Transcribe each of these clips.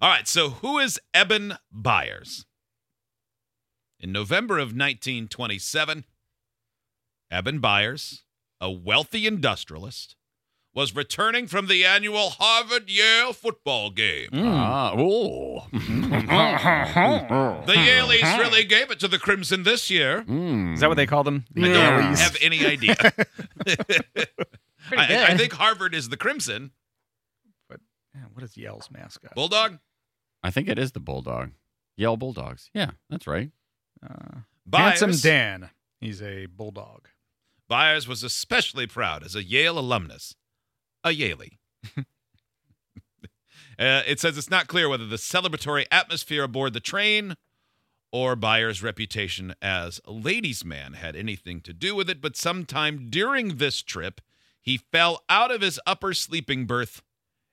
All right, so who is Eben Byers? In November of 1927, Eben Byers, a wealthy industrialist, was returning from the annual Harvard Yale football game. Ah, oh. The Yaleys really gave it to the Crimson this year. Is that what they call them? I don't Yaleys. have any idea. I. I think Harvard is the Crimson. Yeah, What is Yale's mascot? Bulldog? I think it is the Bulldog. Yale Bulldogs. Yeah, that's right. Uh, Byers, Handsome Dan. He's a bulldog. Byers was especially proud as a Yale alumnus, a Yaley. Uh, it says it's not clear whether the celebratory atmosphere aboard the train or Byers' reputation as a ladies' man had anything to do with it, but sometime during this trip, he fell out of his upper sleeping berth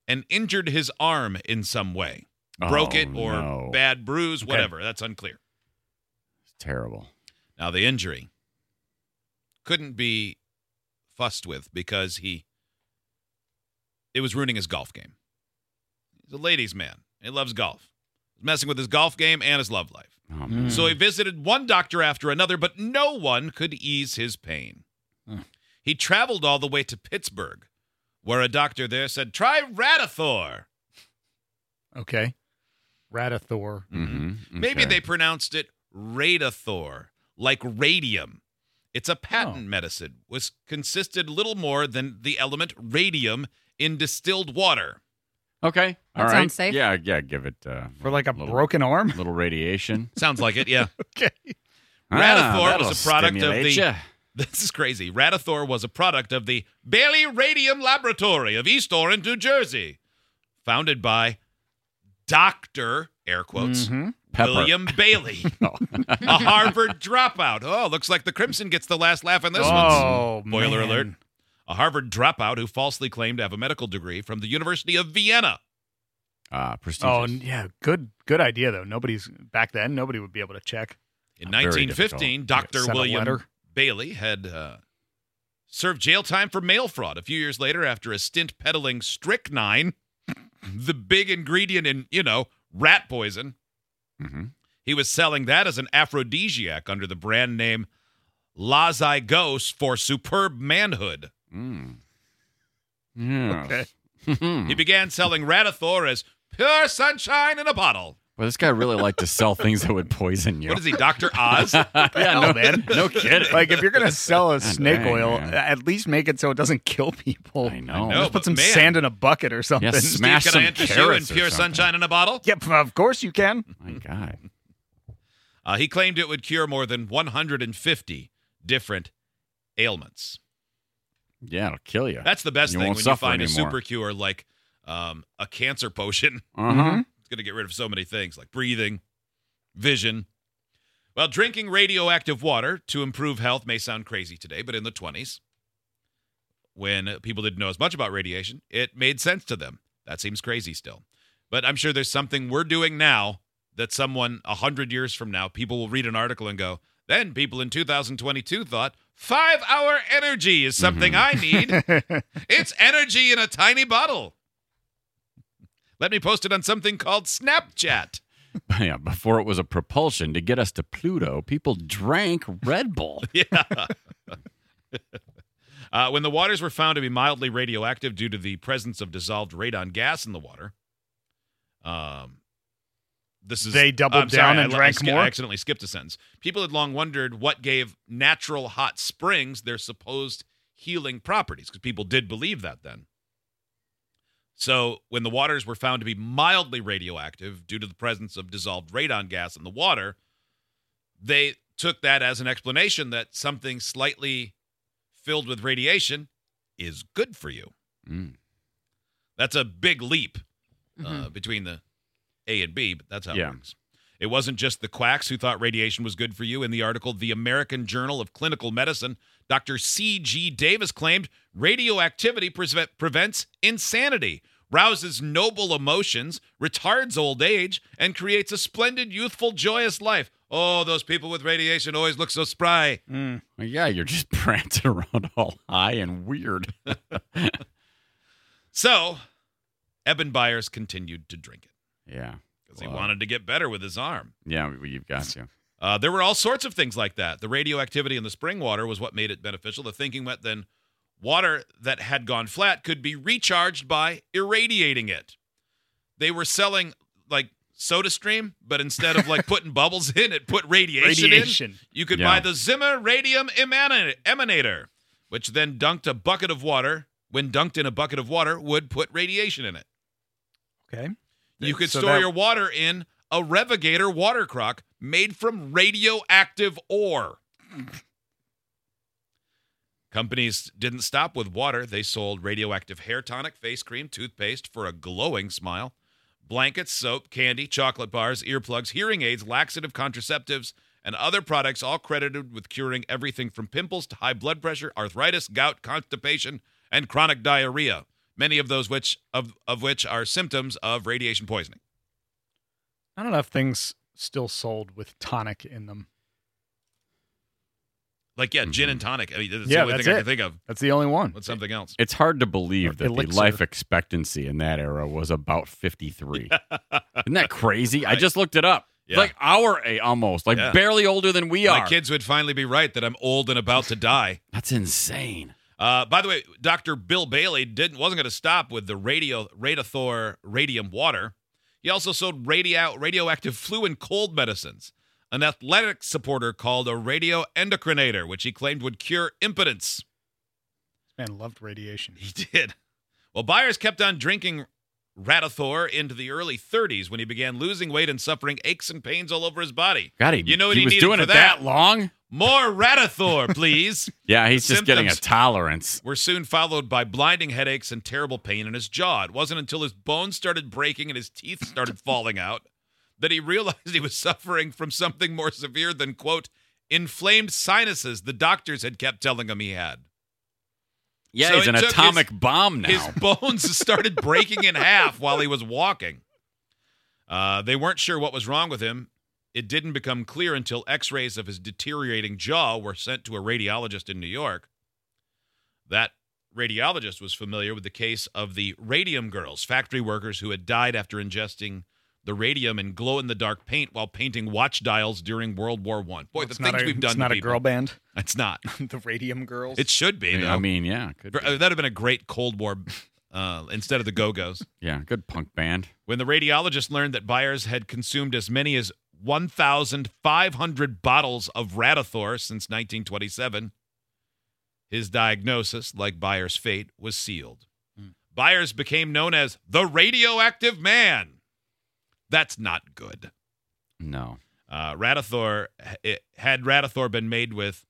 and injured his arm in some way. Broke Oh, it or no. bad bruise, Okay. whatever. That's unclear. It's terrible. Now, the injury couldn't be fussed with because he it was ruining his golf game. He's a ladies' man. He loves golf. He's messing with his golf game and his love life. Oh, hmm. man. So he visited one doctor after another, but no one could ease his pain. He traveled all the way to Pittsburgh, where a doctor there said, "Try Radithor." Okay. Radathor. Mhm. Maybe they pronounced it Radathor, like radium. It's a patent Oh. medicine, was consisted little more than the element radium in distilled water. Okay. All That right. sounds safe. Yeah, yeah. Give it uh, For like a little, broken arm? little radiation. Sounds like it, yeah. Okay. Radithor that'll was a product of the- ya. This is crazy. Radithor was a product of the Bailey Radium Laboratory of East Orange, New Jersey, founded by Dr. air quotes Mhm. William Bailey, Oh. a Harvard dropout. Oh, looks like the Crimson gets the last laugh in this Oh, one. Spoiler man. alert. A Harvard dropout who falsely claimed to have a medical degree from the University of Vienna. Ah, Oh, prestigious. and yeah. Good good idea, though. Nobody's back then, nobody would be able to check. In Very 1915, Dr. William letter. Bailey had uh, served jail time for mail fraud. A few years later, after a stint peddling strychnine, the big ingredient in, you know, rat poison, Mhm. he was selling that as an aphrodisiac under the brand name Lazygos for superb manhood. Mm. Yeah. Okay. He began selling Radithor as pure sunshine in a bottle. Well, this guy really liked to sell things that would poison you. What is he, Dr. Oz? yeah, no, man? no kidding. Like if you're gonna sell a snake Dang, oil, man. at least make it so it doesn't kill people. I know. know. Just put some man. sand in a bucket or something. Yeah, Steve, smash can some I interest you in pure sunshine in a bottle? Yep, of course you can. My God. Uh, he claimed it would cure more than 150 different ailments. Yeah, it'll kill you. That's the best You thing when you suffer find a super cure like um, a cancer potion. Uh-huh. Going to get rid of so many things like breathing, vision. Well, drinking radioactive water to improve health may sound crazy today, but in the 20s, when people didn't know as much about radiation, it made sense to them. That seems crazy still. But I'm sure there's something we're doing now that someone 100 years from now, people will read an article and go, then people in 2022 thought, five hour energy is something mm-hmm. I need. it's energy in a tiny bottle. Let me post it on something called Snapchat. Yeah, before it was a propulsion to get us to Pluto, people drank Red Bull. Yeah. uh, when the waters were found to be mildly radioactive due to the presence of dissolved radon gas in the water, um, this is They doubled I'm sorry, down and I, drank I, sk- more? I accidentally skipped a sentence. People had long wondered what gave natural hot springs their supposed healing properties, because people did believe that then. So, when the waters were found to be mildly radioactive due to the presence of dissolved radon gas in the water, they took that as an explanation that something slightly filled with radiation is good for you. Mm. That's a big leap uh, Mhm. between the A and B, but that's how Yeah. it works. It wasn't just the quacks who thought radiation was good for you. In the article, The American Journal of Clinical Medicine, Dr. C.G. Davis claimed radioactivity preve- prevents insanity, rouses noble emotions, retards old age, and creates a splendid, youthful, joyous life. Oh, those people with radiation always look so spry. Mm. Well, yeah, you're just prancing around all high and weird. So, Eben Byers continued to drink it yeah. Because he wanted to get better with his arm. Yeah, well, you've got to. Uh, there were all sorts of things like that. The radioactivity in the spring water was what made it beneficial. The thinking went then water that had gone flat could be recharged by irradiating it. They were selling like soda stream, but instead of like putting bubbles in it, put radiation, in. Radiation. You could Yeah. buy the Zimmer Radium Emanator, which then dunked a bucket of water. When dunked in a bucket of water, would put radiation in it. Okay. You could So store that- your water in a Revigator water crock made from radioactive ore. Companies didn't stop with water. They sold radioactive hair tonic, face cream, toothpaste for a glowing smile, blankets, soap, candy, chocolate bars, earplugs, hearing aids, laxative contraceptives, and other products all credited with curing everything from pimples to high blood pressure, arthritis, gout, constipation, and chronic diarrhea. Many of those which of, of which are symptoms of radiation poisoning. I don't enough things still sold with tonic in them. Like yeah, gin and mm-hmm. tonic. I mean, that's Yeah, the only that's thing I can think of. That's the only one. What's something else? It's hard to believe that the life expectancy in that era was about 53. Isn't that crazy? I just looked it up. Yeah. Like our a almost, like Yeah. barely older than we are. My kids would finally be right that I'm old and about to die. That's insane. Uh, by the way, Dr. Bill Bailey didn't wasn't going to stop with the radio Radathor radium water. He also sold radio, radioactive flu and cold medicines. An athletic supporter called a radio endocrinator, which he claimed would cure impotence. This man loved radiation. He did. Well, Byers kept on drinking Radathor into the early 30s when he began losing weight and suffering aches and pains all over his body. God, he, You know what he, he was doing for it that? that long? More Radathor, please. Yeah, he's The just getting a tolerance. were soon followed by blinding headaches and terrible pain in his jaw. It wasn't until his bones started breaking and his teeth started falling out that he realized he was suffering from something more severe than, quote, inflamed sinuses the doctors had kept telling him he had. Yeah, So he's an atomic his- bomb now. His bones started breaking in half while he was walking. Uh, they weren't sure what was wrong with him. It didn't become clear until x rays of his deteriorating jaw were sent to a radiologist in New York. That radiologist was familiar with the case of the radium girls, factory workers who had died after ingesting the radium and glow in the dark paint while painting watch dials during World War One. Boy, the things not a, we've done It's not a people. girl band. It's not. the Radium Girls. It should be. though. I mean, yeah, Uh. That'd have been a great Cold War uh, instead of the Go Go's. yeah, good punk band. When the radiologist learned that Byers had consumed as many as 1,500 bottles of Radathor since 1927, his diagnosis, like Byers' fate, was sealed. Byers became known as the radioactive man. That's not good. No. Uh, Radathor, it, had Radathor been made with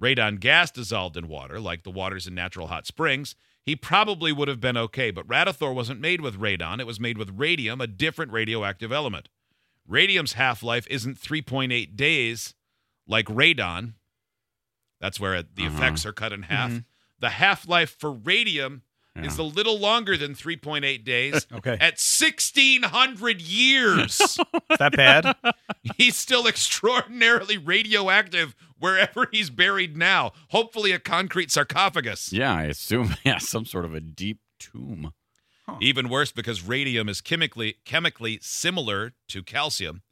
radon gas dissolved in water, like the waters in natural hot springs, he probably would have been okay. But Radathor wasn't made with radon, it was made with radium, a different radioactive element. Radium's half life isn't 3.8 days like radon. That's where the Uh-huh. effects are cut in half. The half life for radium is a little longer than 3.8 days. Okay. At 1,600 years. Is that bad? He's still extraordinarily radioactive wherever he's buried now. Hopefully, a concrete sarcophagus. Yeah, I assume yeah, some sort of a deep tomb. Even worse, because radium is chemically chemically similar to calcium.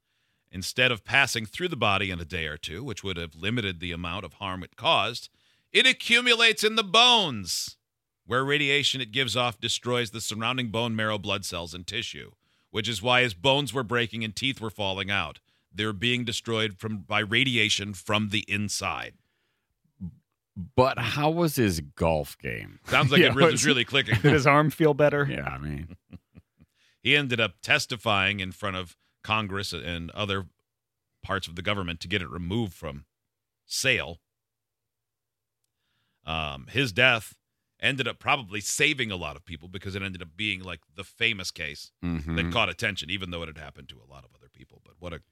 Instead of passing through the body in a day or two, which would have limited the amount of harm it caused, it accumulates in the bones, where radiation it gives off destroys the surrounding bone marrow, blood cells, and tissue, which is why his bones were breaking and teeth were falling out. They're being destroyed from by radiation from the inside. But how was his golf game? Sounds like Yeah, it was really clicking. Did his arm feel better? Yeah, I mean, He ended up testifying in front of Congress and other parts of the government to get it removed from sale. Um, his death ended up probably saving a lot of people because it ended up being like the famous case Mhm. that caught attention, even though it had happened to a lot of other people. But what a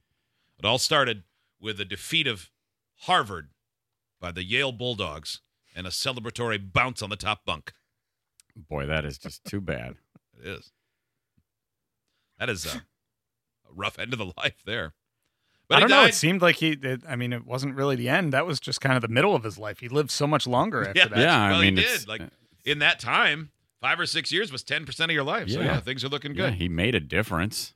it all started with the defeat of Harvard by the Yale Bulldogs and a celebratory bounce on the top bunk. Boy, that is just too bad. It is. That is a, a rough end of the life there. But I don't he know. It seemed like he. It, I mean, it wasn't really the end. That was just kind of the middle of his life. He lived so much longer after Yeah. that. yeah, I well, he mean, did. Like, in that time, five or six years was ten percent of your life. So Yeah. yeah, things are looking yeah, good. he made a difference.